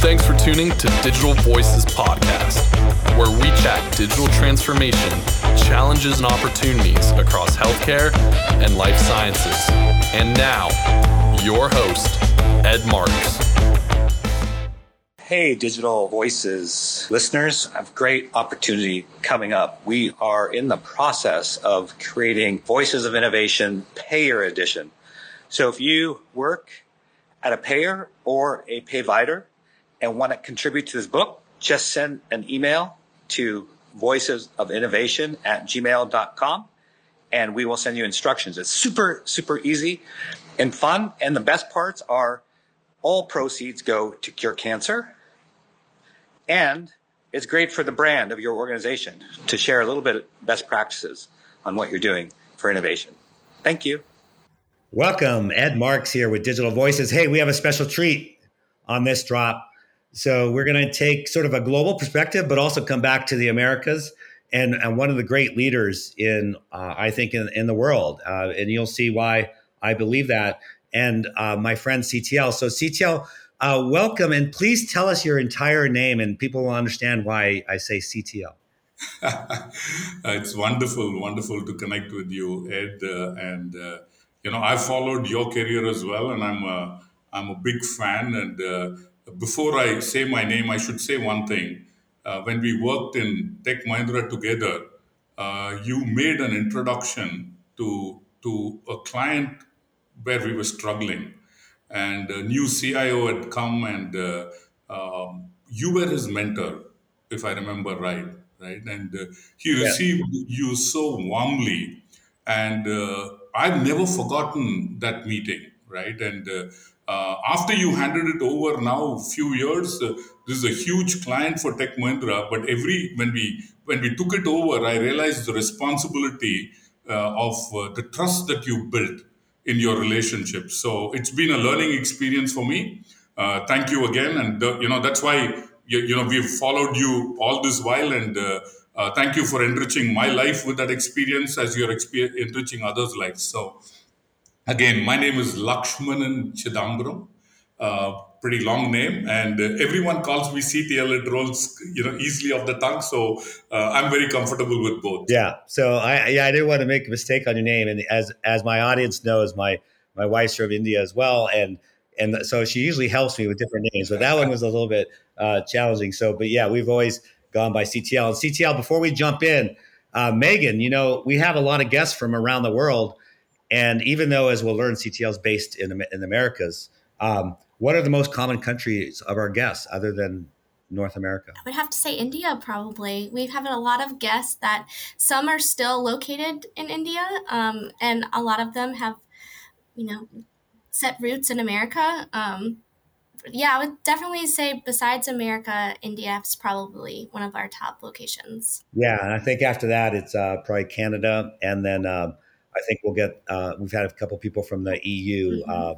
Thanks for tuning to Digital Voices Podcast, where we chat digital transformation, challenges, and opportunities across healthcare and life sciences. And now, your host, Ed Marks. Hey, Digital Voices listeners, I have a great opportunity coming up. We are in the process of creating Voices of Innovation Payer Edition. So if you work at a payer or a payvider and want to contribute to this book, just send an email to voices of innovation at gmail.com and we will send you instructions. It's super, super easy and fun. And the best parts are all proceeds go to cure cancer. And it's great for the brand of your organization to share a little bit of best practices on what you're doing for innovation. Thank you. Welcome. Ed Marks here with Digital Voices. Hey, we have a special treat on this drop. So we're going to take sort of a global perspective, but also come back to the Americas and, and one of the great leaders in, uh, I think, in, in the world. Uh, and you'll see why I believe that. And uh, my friend CTL. So CTL, uh, welcome, and please tell us your entire name, and people will understand why I say CTL. it's wonderful, wonderful to connect with you, Ed. Uh, and uh, you know, I followed your career as well, and I'm a, I'm a big fan. And before I say my name, I should say one thing. Uh, when we worked in Tech Mahindra together, uh, you made an introduction to to a client where we were struggling, and a new CIO had come, and uh, um, you were his mentor, if I remember right, right? And uh, he received yeah. you so warmly, and uh, I've never forgotten that meeting, right? And uh, after you handed it over now few years uh, this is a huge client for tech mahindra but every when we when we took it over i realized the responsibility uh, of uh, the trust that you built in your relationship. So it's been a learning experience for me. Uh, thank you again and you know that's why you, you, know we've followed you all this while and thank you for enriching my life with that experience as you're exper- enriching others lives. So Again, my name is Lakshmanan Chidambaram. Uh, pretty long name, and everyone calls me CTL. It rolls, you know, easily off the tongue. So uh, I'm very comfortable with both. Yeah. So I, yeah, I didn't want to make a mistake on your name, and as as my audience knows, my my wife's from India as well, and and so she usually helps me with different names. But that one was a little bit uh, challenging. So, but yeah, we've always gone by CTL and CTL. Before we jump in, uh, Megan, you know, we have a lot of guests from around the world and even though, as we'll learn, CTL is based in, in the Americas, um, what are the most common countries of our guests other than North America? I would have to say India, probably. We have had a lot of guests that some are still located in India, um, and a lot of them have, you know, set roots in America. Um, yeah, I would definitely say besides America, India is probably one of our top locations. Yeah, and I think after that, it's uh, probably Canada, and then. Um, I think we'll get. Uh, we've had a couple people from the EU, mm-hmm. uh,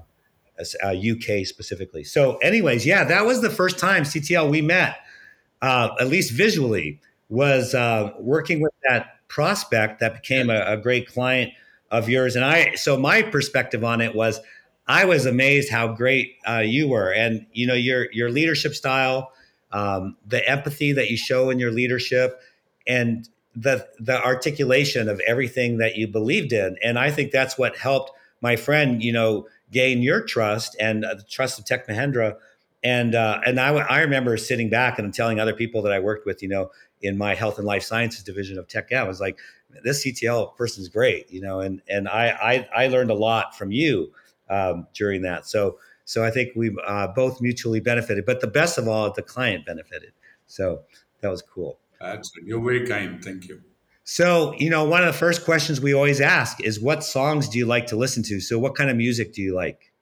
uh, UK specifically. So, anyways, yeah, that was the first time CTL we met, uh, at least visually, was uh, working with that prospect that became a, a, great client of yours. And I, so my perspective on it was, I was amazed how great uh, you were, and you know your your leadership style, um, the empathy that you show in your leadership, and the the articulation of everything that you believed in. And i think that's what helped my friend you know gain your trust and uh, the trust of tech mahindra. And uh, and I, I remember sitting back and telling other people that i worked with you know in my health and life sciences division of tech i was like this ctl person is great you know and and i i, I learned a lot from you um, during that. So so i think we uh, both mutually benefited but the best of all the client benefited. So that was cool Excellent. You're very kind. Thank you. So, you know, one of the first questions we always ask is what songs do you like to listen to? So, what kind of music do you like?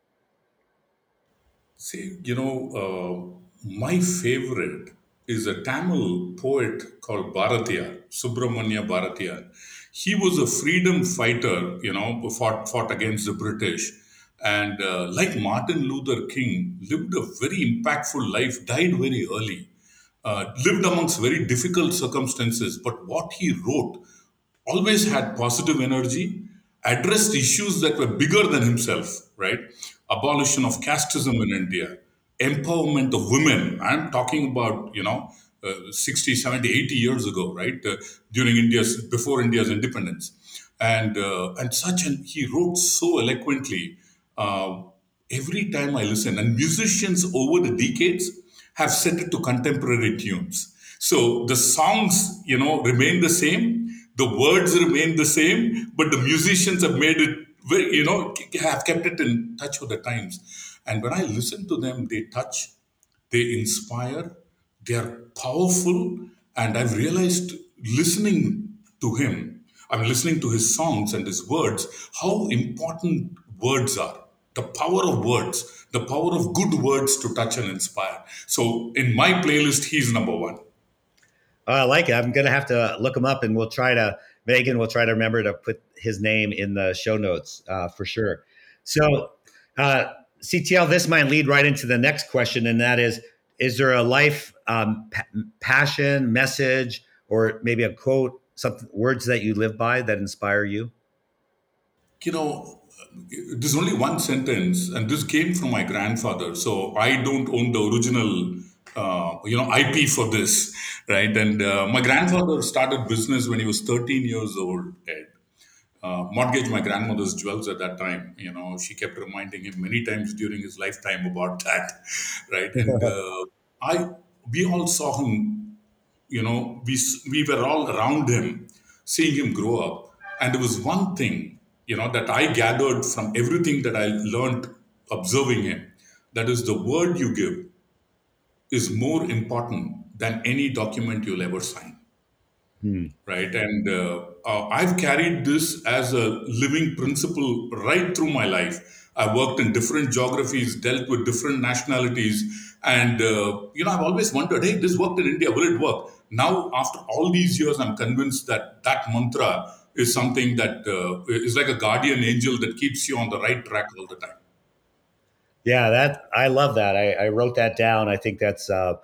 See, you know, uh, my favorite is a Tamil poet called Bharatiya, Subramanya Bharatiya. He was a freedom fighter, you know, fought, fought against the British. And uh, like Martin Luther King, lived a very impactful life, died very early uh, lived amongst very difficult circumstances, but what he wrote always had positive energy, addressed issues that were bigger than himself, right? Abolition of casteism in India, empowerment of women. I'm talking about, you know, uh, 60, 70, 80 years ago, right? Uh, during India's, before India's independence. And, uh, and such, and he wrote so eloquently. Uh, every time I listen, and musicians over the decades have set it to contemporary tunes. So the songs, you know, remain the same, the words remain the same, but the musicians have made it you know, have kept it in touch with the times. And when I listen to them, they touch, they inspire, they are powerful. And I've realized listening to him, I'm listening to his songs and his words, how important words are. The power of words, the power of good words to touch and inspire. So in my playlist, he's number one. Oh, I like it. I'm going to have to look him up and we'll try to, Megan will try to remember to put his name in the show notes uh, for sure. So, uh, CTL, this might lead right into the next question, and that is Is there a life um, pa- passion, message, or maybe a quote, something, words that you live by that inspire you? You know, there's only one sentence, and this came from my grandfather. So I don't own the original, uh, you know, IP for this, right? And uh, my grandfather started business when he was 13 years old, Ed uh, mortgage my grandmother's jewels at that time. You know, she kept reminding him many times during his lifetime about that, right? And uh, I, we all saw him. You know, we we were all around him, seeing him grow up. And there was one thing, you know, that I gathered from everything that I learned observing him. That is, the word you give is more important than any document you'll ever sign. Hmm. Right. And uh, uh, I've carried this as a living principle right through my life. I worked in different geographies, dealt with different nationalities. And, uh, you know, I've always wondered, hey, this worked in India. Will it work? Now, after all these years, I'm convinced that that mantra is something that uh, is like a guardian angel that keeps you on the right track all the time. Yeah, that I love that. I, I wrote that down. I think that's uh,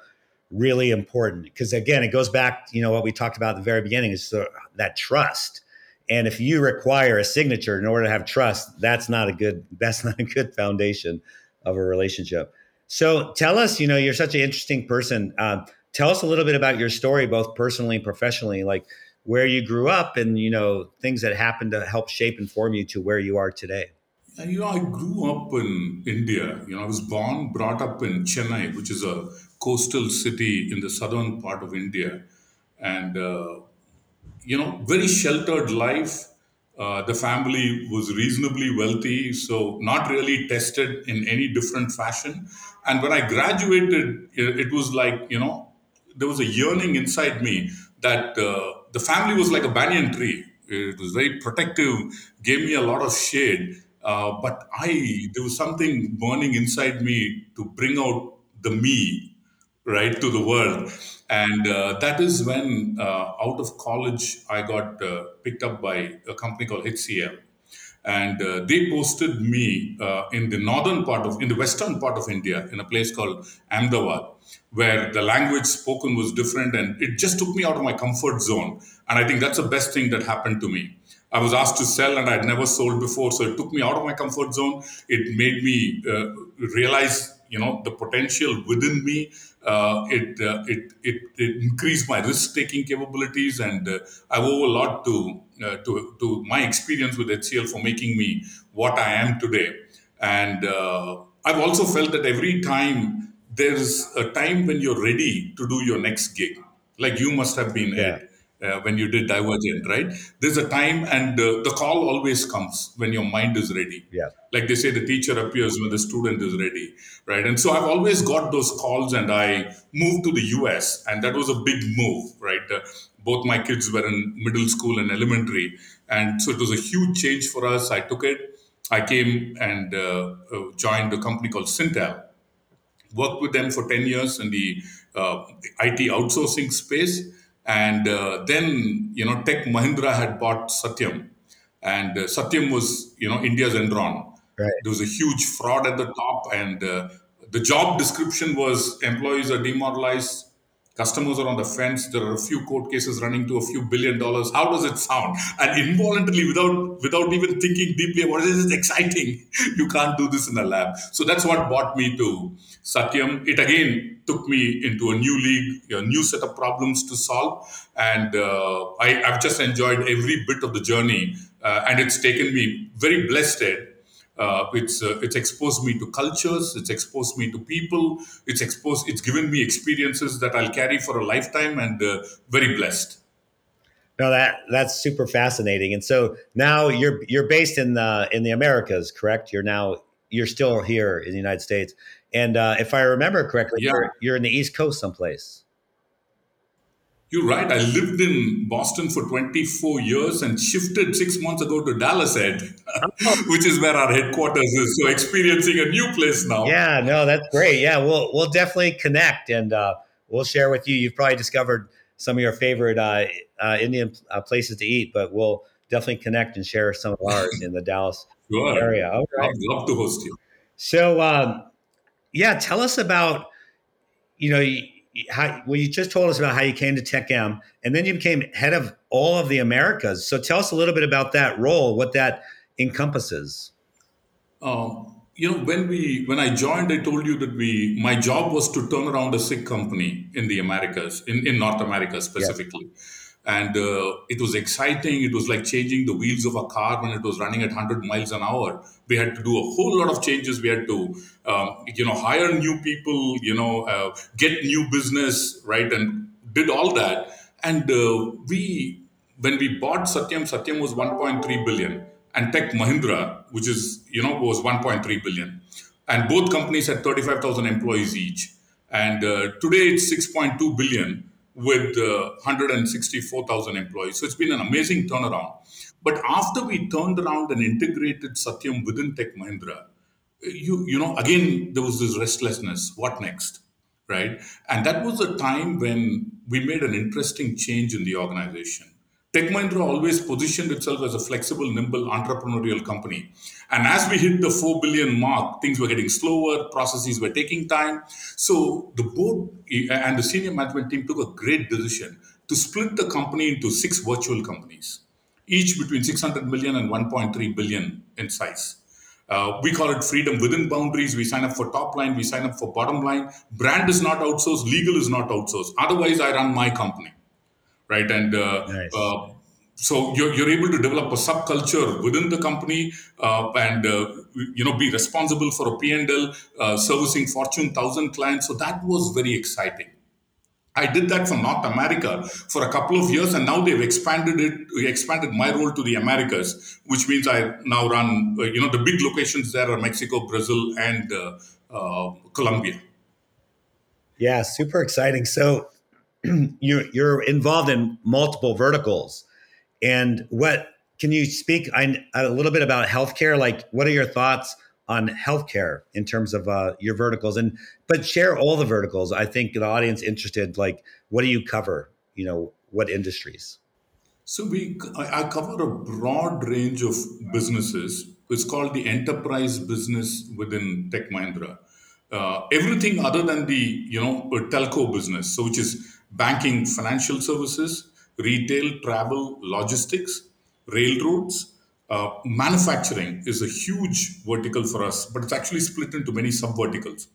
really important because again it goes back you know what we talked about at the very beginning is the, that trust and if you require a signature in order to have trust that's not a good that's not a good foundation of a relationship so tell us you know you're such an interesting person uh, tell us a little bit about your story both personally and professionally like where you grew up and you know things that happened to help shape and form you to where you are today you know i grew up in india you know i was born brought up in chennai which is a coastal city in the southern part of India, and uh, you know, very sheltered life. Uh, the family was reasonably wealthy, so not really tested in any different fashion. And when I graduated, it was like you know, there was a yearning inside me that uh, the family was like a banyan tree. It was very protective, gave me a lot of shade. Uh, but I, there was something burning inside me to bring out the me right to the world and uh, that is when uh, out of college i got uh, picked up by a company called hcl and uh, they posted me uh, in the northern part of in the western part of india in a place called ahmedabad where the language spoken was different and it just took me out of my comfort zone and i think that's the best thing that happened to me I was asked to sell and I'd never sold before. So it took me out of my comfort zone. It made me uh, realize you know the potential within me it, uh, it, it it increased my risk taking capabilities and uh, i owe a lot to uh, to to my experience with hcl for making me what i am today. And uh, i've also felt that every time there's a time when you're ready to do your next gig like you must have been yeah uh, when you did Divergent, right? There's a time, and uh, the call always comes when your mind is ready. Yeah. Like they say, the teacher appears when the student is ready, right? And so I've always got those calls, and I moved to the US, and that was a big move, right? Uh, both my kids were in middle school and elementary, and so it was a huge change for us. I took it. I came and uh, uh, joined a company called Syntel. Worked with them for 10 years in the uh, IT outsourcing space and uh, then, you know, Tech Mahindra had bought Satyam. And uh, Satyam was, you know, India's Enron. Right. There was a huge fraud at the top. And uh, the job description was employees are demoralized, Customers are on the fence. There are a few court cases running to a few billion dollars. How does it sound? And involuntarily, without without even thinking deeply about it, it's exciting. You can't do this in a lab. So that's what brought me to Satyam. It again took me into a new league, a new set of problems to solve, and uh, I, have just enjoyed every bit of the journey. Uh, and it's taken me very blessed uh, it's uh, it's exposed me to cultures. It's exposed me to people. It's exposed. It's given me experiences that I'll carry for a lifetime, and uh, very blessed. No, that that's super fascinating. And so now you're you're based in the in the Americas, correct? You're now you're still here in the United States, and uh, if I remember correctly, yeah. you're, you're in the East Coast someplace. You're right. I lived in Boston for 24 years and shifted six months ago to Dallas, Ed, which is where our headquarters is. So experiencing a new place now. Yeah, no, that's great. Yeah, we'll we'll definitely connect and uh, we'll share with you. You've probably discovered some of your favorite uh, uh, Indian uh, places to eat, but we'll definitely connect and share some of ours in the Dallas sure. area. All right. I'd love to host you. So, um, yeah, tell us about you know how well you just told us about how you came to TechM, and then you became head of all of the Americas. So tell us a little bit about that role, what that encompasses. Um, you know, when we when I joined, I told you that we my job was to turn around a sick company in the Americas, in, in North America specifically. And uh, it was exciting. It was like changing the wheels of a car when it was running at 100 miles an hour. We had to do a whole lot of changes. We had to um, you know hire new people you know uh, get new business right and did all that. And uh, we when we bought satyam satyam was 1.3 billion. And tech mahindra which is you know was 1.3 billion. And both companies had 35000 employees each. And uh, today it's 6.2 billion with uh, 164,000 employees. So it's been an amazing turnaround. But after we turned around and integrated Satyam within Tech Mahindra, you you know again there was this restlessness. What next, right? And that was a time when we made an interesting change in the organization. Tech always positioned itself as a flexible, nimble, entrepreneurial company. And as we hit the 4 billion mark, things were getting slower, processes were taking time. So the board and the senior management team took a great decision to split the company into six virtual companies, each between 600 million and 1.3 billion in size. Uh, we call it freedom within boundaries. We sign up for top line, we sign up for bottom line. Brand is not outsourced, legal is not outsourced. Otherwise, I run my company right? And uh, nice. uh, so you're, you're able to develop a subculture within the company uh, and uh, you know be responsible for a P&L uh, servicing Fortune 1000 clients. So that was very exciting. I did that for North America for a couple of years, and now they've expanded it. Expanded my role to the Americas, which means I now run. Uh, you know, the big locations there are Mexico, Brazil, and Colombia. Yeah, super exciting. So you're you're involved in multiple verticals, and what can you speak a little bit about healthcare? Like, what are your thoughts on healthcare in terms of uh, your verticals? And but share all the verticals. I think the audience interested. Like, what do you cover? You know, what industries? So we, I cover a broad range of businesses. It's called the enterprise business within Tech Mahindra. Uh, everything other than the you know telco business, so which is banking, financial services, retail, travel, logistics, railroads. Uh, manufacturing is a huge vertical for us, but it's actually split into many sub verticals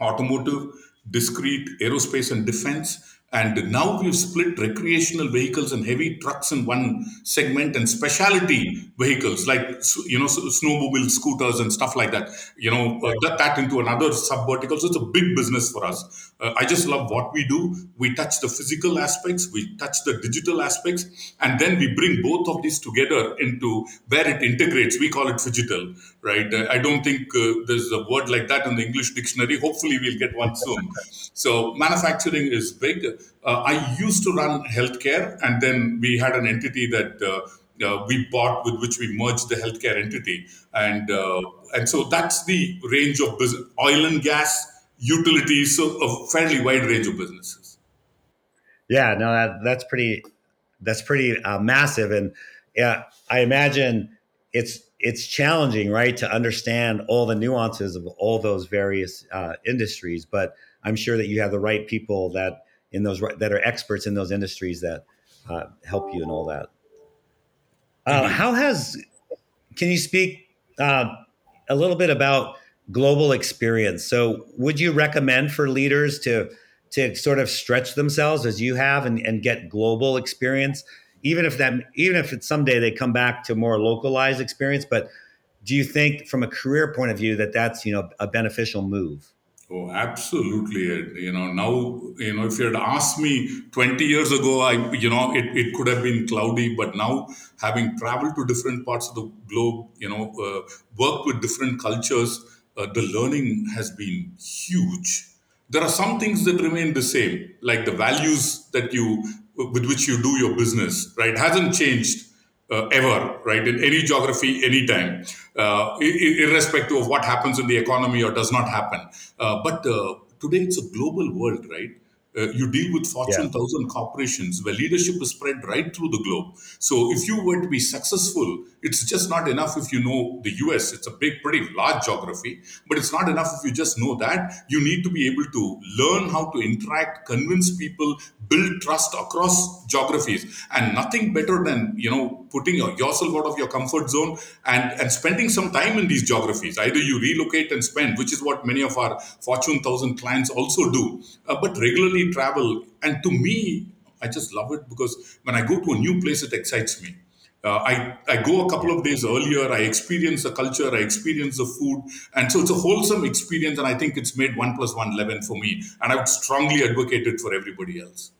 automotive, discrete, aerospace and defense, and now we've split recreational vehicles and heavy trucks in one segment and specialty vehicles like, you know, snowmobile scooters and stuff like that, you know, uh, that, that into another sub vertical. So it's a big business for us. Uh, I just love what we do. We touch the physical aspects, we touch the digital aspects, and then we bring both of these together into where it integrates. We call it phygital, right? Uh, I don't think uh, there's a word like that in the English dictionary. Hopefully, we'll get one soon. So manufacturing is big. Uh, I used to run healthcare, and then we had an entity that uh, uh, we bought with which we merged the healthcare entity, and uh, and so that's the range of business: oil and gas, utilities, so a fairly wide range of businesses. Yeah, no, that, that's pretty that's pretty uh, massive, and yeah, I imagine it's it's challenging, right, to understand all the nuances of all those various uh, industries, but I'm sure that you have the right people that in those that are experts in those industries that uh, help you and all that. Uh, mm-hmm. how has can you speak uh, a little bit about global experience? So, would you recommend for leaders to to sort of stretch themselves as you have and, and get global experience, even if that even if it's someday they come back to more localized experience? But do you think, from a career point of view, that that's you know a beneficial move? Oh, absolutely. You know, now, you know, if you had asked me 20 years ago, I, you know, it, it could have been cloudy, but now having traveled to different parts of the globe, you know, uh, worked with different cultures, uh, the learning has been huge. There are some things that remain the same, like the values that you, with which you do your business, right? Hasn't changed uh, ever, right? In any geography, anytime, uh, irrespective of what happens in the economy or does not happen. Uh, but uh, today it's a global world, right? Uh, you deal with Fortune yeah. 1000 corporations where leadership is spread right through the globe. So if you were to be successful, it's just not enough if you know the US. It's a big, pretty large geography, but it's not enough if you just know that. You need to be able to learn how to interact, convince people, build trust across geographies. And nothing better than, you know, putting yourself out of your comfort zone and, and spending some time in these geographies. Either you relocate and spend, which is what many of our Fortune 1000 clients also do, uh, but regularly travel. And to me, I just love it because when I go to a new place, it excites me. Uh, I, I go a couple of days earlier, I experience the culture, I experience the food. And so it's a wholesome experience. And I think it's made one plus one 11 for me. And I would strongly advocate it for everybody else.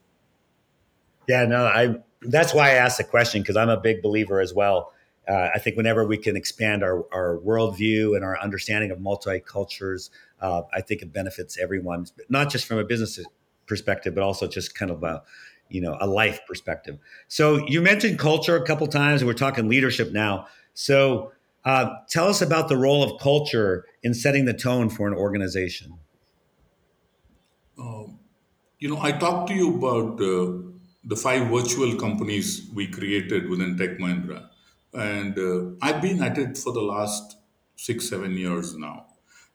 Yeah, no, I, that's why I asked the question because I'm a big believer as well. Uh, I think whenever we can expand our, our worldview and our understanding of multicultures, uh, I think it benefits everyone, not just from a business perspective, but also just kind of a you know a life perspective. So you mentioned culture a couple times. We're talking leadership now. So uh, tell us about the role of culture in setting the tone for an organization. Um, you know, I talked to you about uh, the five virtual companies we created within Tech Mahindra, and uh, I've been at it for the last six, seven years now,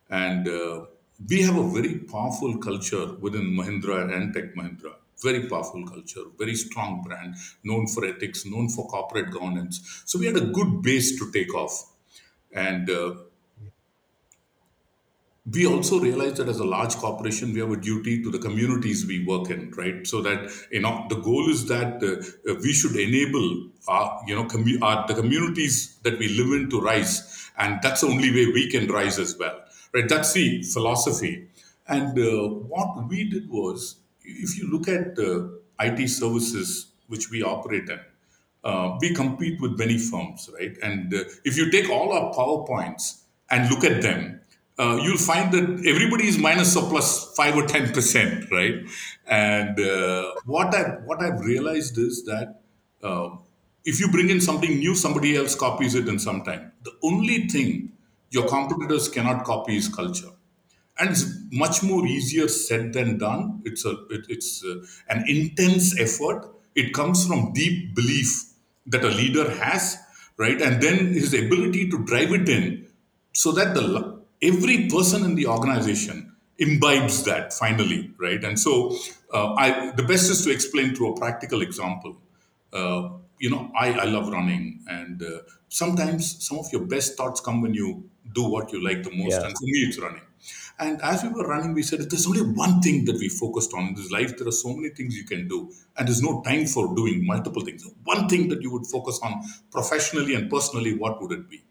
and uh, we have a very powerful culture within Mahindra and Tech Mahindra. Very powerful culture, very strong brand, known for ethics, known for corporate governance. So we had a good base to take off. And uh, we also realize that as a large corporation, we have a duty to the communities we work in, right? So that you know the goal is that uh, we should enable our you know commu- our, the communities that we live in to rise, and that's the only way we can rise as well. Right? That's the philosophy. And uh, what we did was, if you look at uh, IT services which we operate in, uh, we compete with many firms, right? And uh, if you take all our PowerPoints and look at them, uh, you'll find that everybody is minus or plus five or ten percent, right? And uh, what I what I've realized is that if you bring in something new, somebody else copies it in some time. The only thing your competitors cannot copy is culture and it's much more easier said than done it's a it, it's a, uh, an intense effort it comes from deep belief that a leader has right and then his ability to drive it in so that the every person in the organization imbibes that finally right and so uh, i the best is to explain through a practical example uh, you know i i love running and uh, sometimes some of your best thoughts come when you do what you like the most. Yeah. And for me, it's running. And as we were running, we said, there's only one thing that we focused on in this life. There are so many things you can do, and there's no time for doing multiple things. One thing that you would focus on professionally and personally, what would it be?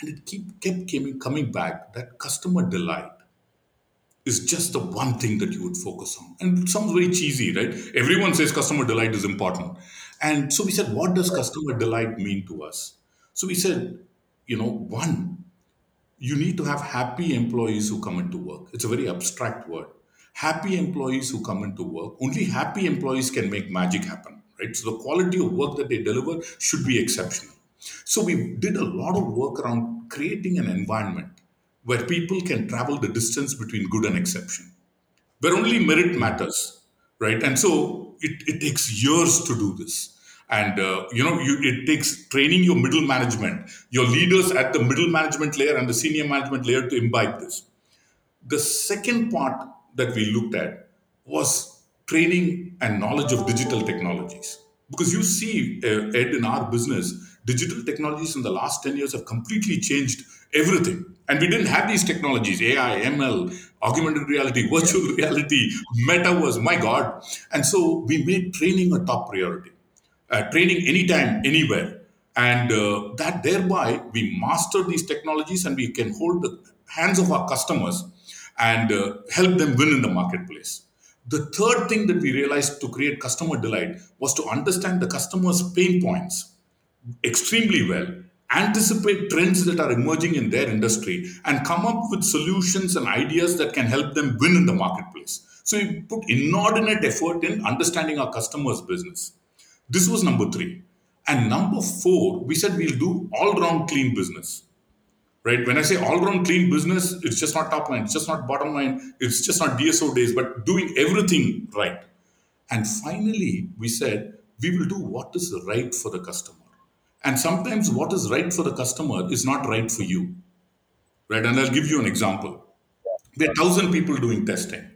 And it keep, kept coming, coming back that customer delight is just the one thing that you would focus on. And it sounds very cheesy, right? Everyone says customer delight is important. And so we said, what does customer delight mean to us? So we said, you know, one, you need to have happy employees who come into work. It's a very abstract word. Happy employees who come into work, only happy employees can make magic happen, right? So the quality of work that they deliver should be exceptional. So we did a lot of work around creating an environment where people can travel the distance between good and exception, where only merit matters, right? And so it, it takes years to do this and uh, you know you, it takes training your middle management your leaders at the middle management layer and the senior management layer to imbibe this the second part that we looked at was training and knowledge of digital technologies. Because you see, uh, Ed, in our business, digital technologies in the last 10 years have completely changed everything. And we didn't have these technologies AI, ML, augmented reality, virtual reality, metaverse, my God. And so we made training a top priority. Uh, training anytime, anywhere. And uh, that thereby we master these technologies and we can hold the hands of our customers and uh, help them win in the marketplace. The third thing that we realized to create customer delight was to understand the customer's pain points extremely well, anticipate trends that are emerging in their industry, and come up with solutions and ideas that can help them win in the marketplace. So we put inordinate effort in understanding our customers' business. This was number three. And number four, we said we'll do all round clean business. Right? When I say all round clean business, it's just not top line, it's just not bottom line, it's just not DSO days, but doing everything right. And finally, we said we will do what is right for the customer. And sometimes what is right for the customer is not right for you. Right? And I'll give you an example. There are thousand people doing testing.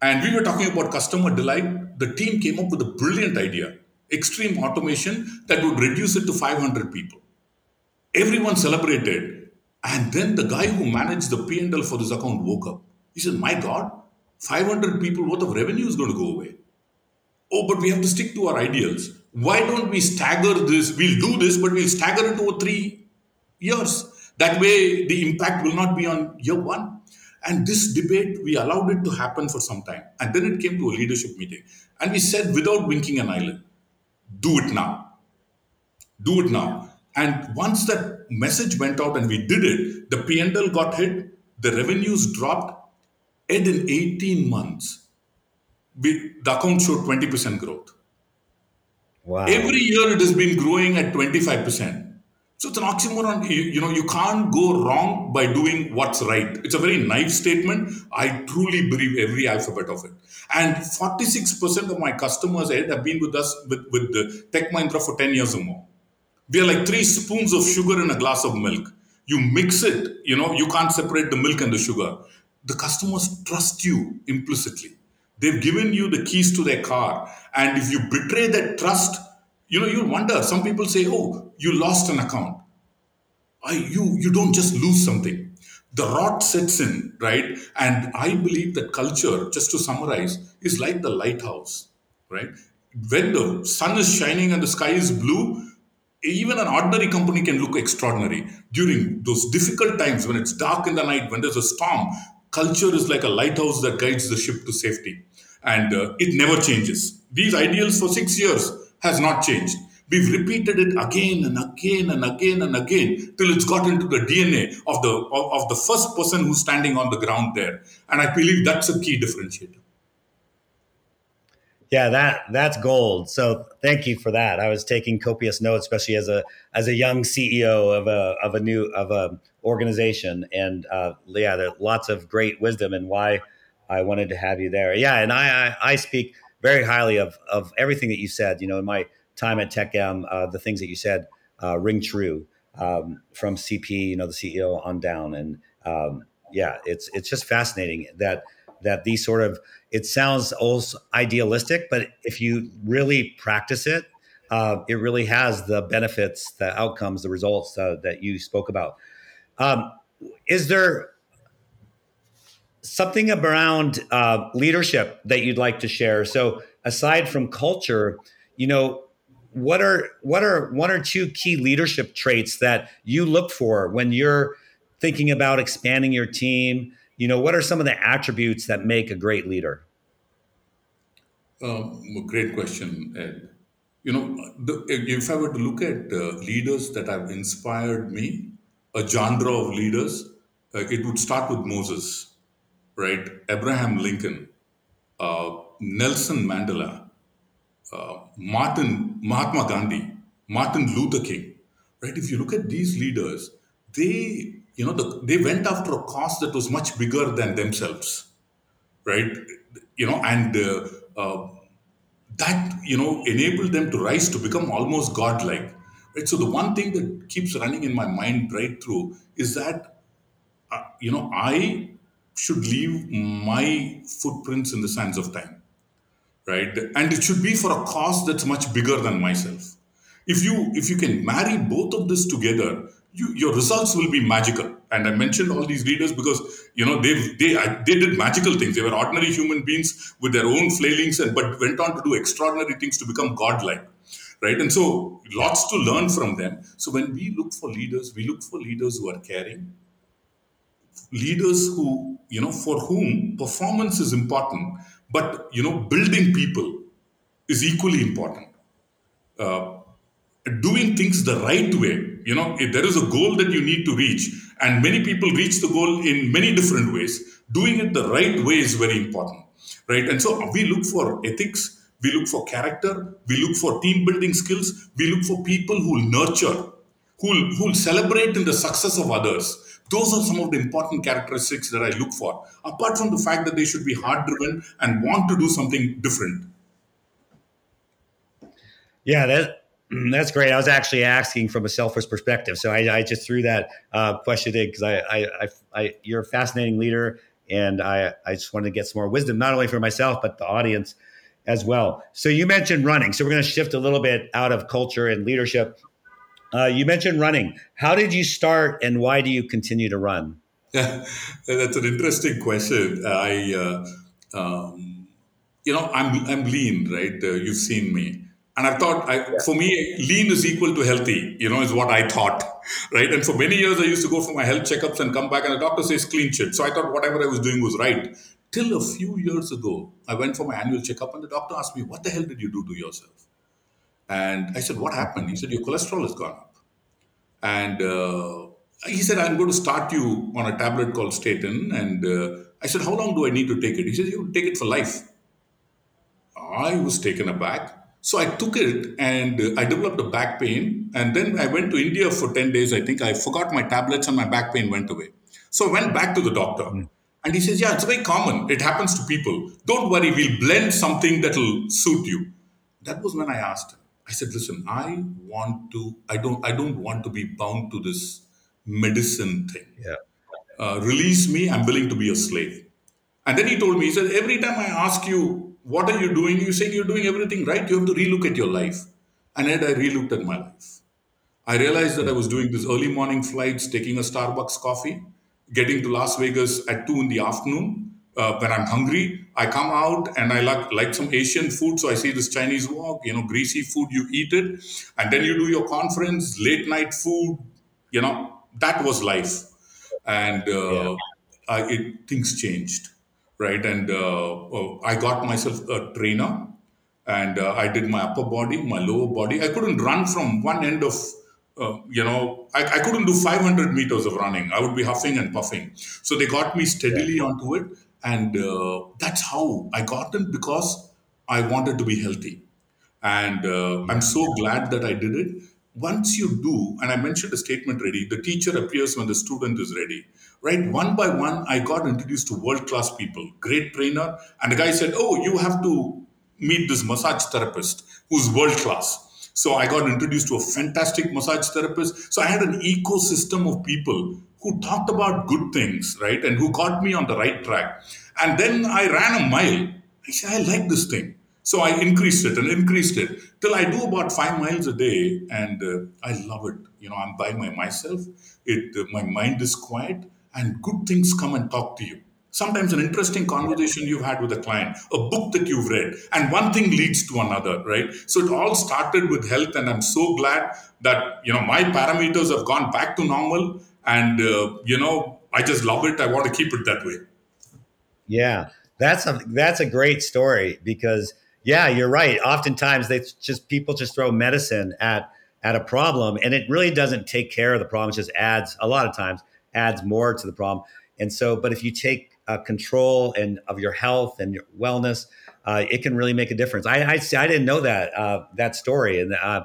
And we were talking about customer delight. The team came up with a brilliant idea extreme automation that would reduce it to 500 people. Everyone celebrated. And then the guy who managed the P&L for this account woke up. He said, my God, 500 people worth of revenue is going to go away. Oh, but we have to stick to our ideals. Why don't we stagger this? We'll do this, but we'll stagger it over three years. That way, the impact will not be on year one. And this debate, we allowed it to happen for some time. And then it came to a leadership meeting. And we said, without winking an eyelid, do it now. Do it now. And once that message went out and we did it, the P&L got hit, the revenues dropped, and in 18 months, we, the account showed 20% growth. Wow. Every year it has been growing at 25%. So it's an oxymoron. You, you, know, you can't go wrong by doing what's right. It's a very naive statement. I truly believe every alphabet of it. And 46% of my customers Ed, have been with us with, with the Tech Mahindra for 10 years or more. We are like three spoons of sugar in a glass of milk. You mix it, you know, you can't separate the milk and the sugar. The customers trust you implicitly. They've given you the keys to their car. And if you betray that trust, you know, you wonder. Some people say, oh, you lost an account. I, you, you don't just lose something. The rot sets in, right? And I believe that culture, just to summarize, is like the lighthouse, right? When the sun is shining and the sky is blue, even an ordinary company can look extraordinary. During those difficult times when it's dark in the night, when there's a storm, culture is like a lighthouse that guides the ship to safety. And uh, it never changes. These ideals for six years has not changed. We've repeated it again and again and again and again till it's got into the DNA of the of, of the first person who's standing on the ground there. And I believe that's a key differentiator. Yeah, that that's gold. So thank you for that. I was taking copious notes, especially as a as a young CEO of a of a new of a organization, and uh, yeah, there lots of great wisdom and why I wanted to have you there. Yeah, and I I, I speak very highly of of everything that you said. You know, in my time at TechM, uh, the things that you said uh, ring true um, from CP, you know, the CEO on down, and um, yeah, it's it's just fascinating that that these sort of it sounds also idealistic, but if you really practice it, uh, it really has the benefits, the outcomes, the results uh, that you spoke about. Um, is there something around uh, leadership that you'd like to share? So, aside from culture, you know, what are what are one or two key leadership traits that you look for when you're thinking about expanding your team? You know, what are some of the attributes that make a great leader? Um, great question, Ed. You know, the, if I were to look at uh, leaders that have inspired me, a genre of leaders, uh, it would start with Moses, right? Abraham Lincoln, uh, Nelson Mandela, uh, Martin Mahatma Gandhi, Martin Luther King, right? If you look at these leaders, they you know the, they went after a cause that was much bigger than themselves, right? You know, and uh, uh, that you know enabled them to rise to become almost godlike. Right? So the one thing that keeps running in my mind right through is that uh, you know I should leave my footprints in the sands of time right? And it should be for a cause that's much bigger than myself. If you if you can marry both of this together, you, your results will be magical. And I mentioned all these leaders because you know they they they did magical things. They were ordinary human beings with their own flailings, and but went on to do extraordinary things to become godlike, right? And so lots to learn from them. So when we look for leaders, we look for leaders who are caring, leaders who you know for whom performance is important, but you know building people is equally important. Uh, doing things the right way you know if there is a goal that you need to reach and many people reach the goal in many different ways doing it the right way is very important right and so we look for ethics we look for character we look for team building skills we look for people who nurture who will celebrate in the success of others those are some of the important characteristics that i look for apart from the fact that they should be hard driven and want to do something different yeah that that's great. I was actually asking from a selfish perspective, so I, I just threw that uh, question in because I, I, I, I, you're a fascinating leader, and I, I just wanted to get some more wisdom, not only for myself but the audience as well. So you mentioned running, so we're going to shift a little bit out of culture and leadership. Uh, you mentioned running. How did you start, and why do you continue to run? that's an interesting question. I, uh, um, you know, I'm I'm lean, right? Uh, you've seen me. And I thought, I, yeah. for me, lean is equal to healthy, you know, is what I thought, right? And for many years, I used to go for my health checkups and come back, and the doctor says clean shit. So I thought whatever I was doing was right. Till a few years ago, I went for my annual checkup, and the doctor asked me, What the hell did you do to yourself? And I said, What happened? He said, Your cholesterol has gone up. And uh, he said, I'm going to start you on a tablet called statin. And uh, I said, How long do I need to take it? He said, You take it for life. I was taken aback. So I took it and I developed a back pain. And then I went to India for 10 days. I think I forgot my tablets and my back pain went away. So I went back to the doctor. Mm. And he says, Yeah, it's very common. It happens to people. Don't worry, we'll blend something that'll suit you. That was when I asked him. I said, listen, I want to, I don't, I don't want to be bound to this medicine thing. Yeah. Uh, release me, I'm willing to be a slave. And then he told me, he said, every time I ask you what are you doing? You say you're doing everything right. You have to relook at your life. And then I relooked at my life. I realized that I was doing these early morning flights, taking a Starbucks coffee, getting to Las Vegas at 2 in the afternoon uh, when I'm hungry. I come out and I like, like some Asian food. So I see this Chinese wok, you know, greasy food, you eat it. And then you do your conference, late night food, you know, that was life. And uh, yeah. I, it, things changed right? And uh, uh, I got myself a trainer and uh, I did my upper body, my lower body. I couldn't run from one end of, uh, you know, I, I, couldn't do 500 meters of running. I would be huffing and puffing. So they got me steadily onto it. And uh, that's how I got them because I wanted to be healthy. And uh, I'm so glad that I did it. Once you do, and I mentioned a statement ready, the teacher appears when the student is ready right? One by one, I got introduced to world class people, great trainer. And the guy said, Oh, you have to meet this massage therapist who's world class. So I got introduced to a fantastic massage therapist. So I had an ecosystem of people who talked about good things, right? And who got me on the right track. And then I ran a mile. I said, I like this thing. So I increased it and increased it till I do about five miles a day, and uh, I love it. You know, I'm by my myself. It uh, my mind is quiet, and good things come and talk to you. Sometimes an interesting conversation you've had with a client, a book that you've read, and one thing leads to another, right? So it all started with health, and I'm so glad that you know my parameters have gone back to normal, and uh, you know I just love it. I want to keep it that way. Yeah, that's a that's a great story because yeah, you're right. Oftentimes they just people just throw medicine at at a problem, and it really doesn't take care of the problem. It just adds a lot of times adds more to the problem. And so, but if you take uh, control and of your health and your wellness, uh, it can really make a difference. I, I, I didn't know that uh, that story, and uh,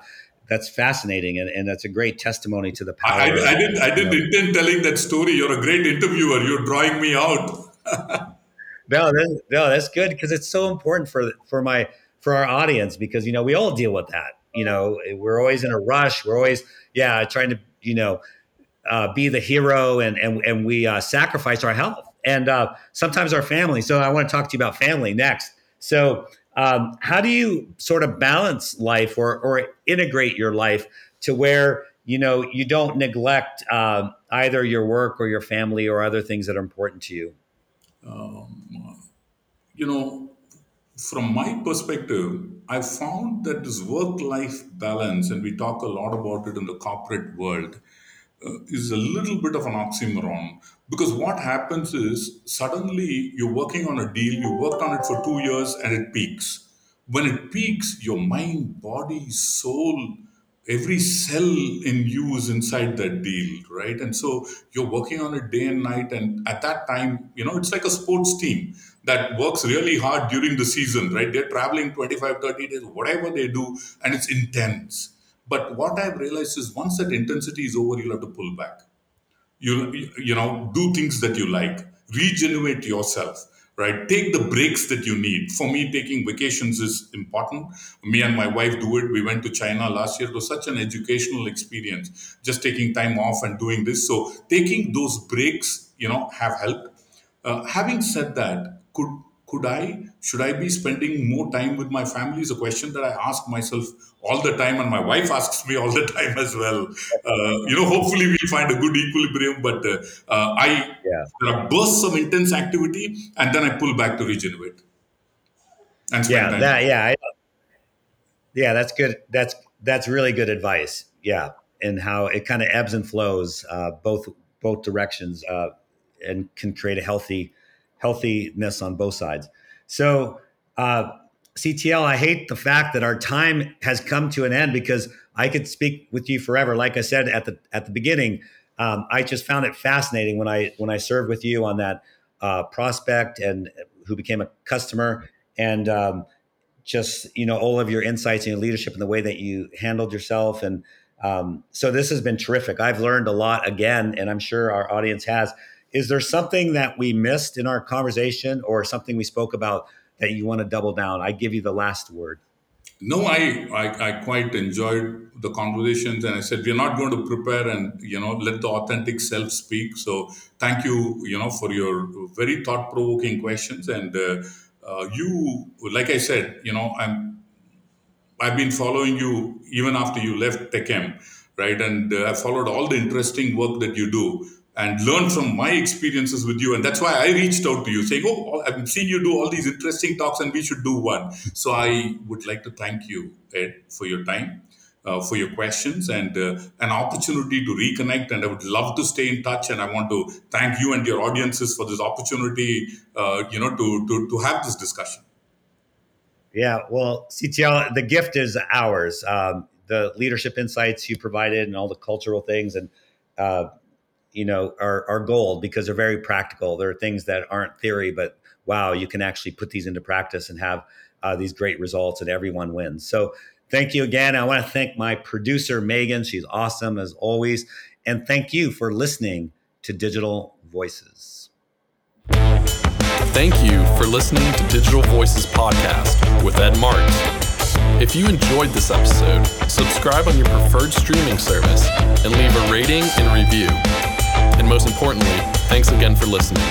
that's fascinating, and, and that's a great testimony to the power. I, I, I didn't I didn't intend telling that story. You're a great interviewer. You're drawing me out. no, that's, no, that's good because it's so important for for my for our audience because you know we all deal with that. You know, we're always in a rush. We're always yeah trying to you know uh, be the hero and and, and we uh, sacrifice our health and uh, sometimes our family. So I want to talk to you about family next. So Um, how do you sort of balance life or, or integrate your life to where you know you don't neglect uh, either your work or your family or other things that are important to you? Um, you know, from my perspective, I found that this work life balance, and we talk a lot about it in the corporate world, uh, is a little bit of an oxymoron. Because what happens is suddenly you're working on a deal, you worked on it for two years, and it peaks. When it peaks, your mind, body, soul, every cell in you is inside that deal right? And so you're working on it day and night and at that time you know it's like a sports team that works really hard during the season right? They're traveling 25 30 days whatever they do and it's intense. But what i've realized is once that intensity is over you'll have to pull back you you know do things that you like regenerate yourself right? Take the breaks that you need. For me, taking vacations is important. Me and my wife do it. We went to China last year. It was such an educational experience, just taking time off and doing this. So, taking those breaks, you know, have helped. Uh, having said that, could could I, should I be spending more time with my family is a question that I ask myself all the time, and my wife asks me all the time as well. Uh, you know, hopefully we'll find a good equilibrium, but uh, uh, I, yeah. there are bursts of intense activity, and then I pull back to regenerate. And yeah, time. that, yeah, I, yeah, that's good. That's that's really good advice. Yeah, and how it kind of ebbs and flows uh, both both directions, uh, and can create a healthy healthiness on both sides. So, uh, CTL, I hate the fact that our time has come to an end because I could speak with you forever. Like I said at the at the beginning, um, I just found it fascinating when I when I served with you on that uh, prospect and who became a customer, and um, just you know all of your insights and your leadership and the way that you handled yourself. And um, so this has been terrific. I've learned a lot again, and I'm sure our audience has. Is there something that we missed in our conversation or something we spoke about that you want to double down? I give you the last word. No, I, I, I quite enjoyed the conversations, and I said we're not going to prepare and you know let the authentic self speak. So thank you, you know, for your very thought provoking questions, and uh, uh, you, like I said, you know, I'm I've been following you even after you left TechM, right? And uh, I followed all the interesting work that you do and learn from my experiences with you. And that's why I reached out to you saying, Oh, I've seen you do all these interesting talks and we should do one. So I would like to thank you, Ed, for your time. Uh, for your questions and uh, an opportunity to reconnect. And I would love to stay in touch. And I want to thank you and your audiences for this opportunity, uh, you know, to, to, to have this discussion. Yeah, well, CTL, the gift is ours. Um, the leadership insights you provided and all the cultural things and uh, you know, are, are gold because they're very practical. There are things that aren't theory, but wow, you can actually put these into practice and have uh, these great results, and everyone wins. So, thank you again. I want to thank my producer, Megan. She's awesome as always. And thank you for listening to Digital Voices. Thank you for listening to Digital Voices Podcast with Ed Marx. If you enjoyed this episode, subscribe on your preferred streaming service and leave a rating and review. And most importantly, thanks again for listening.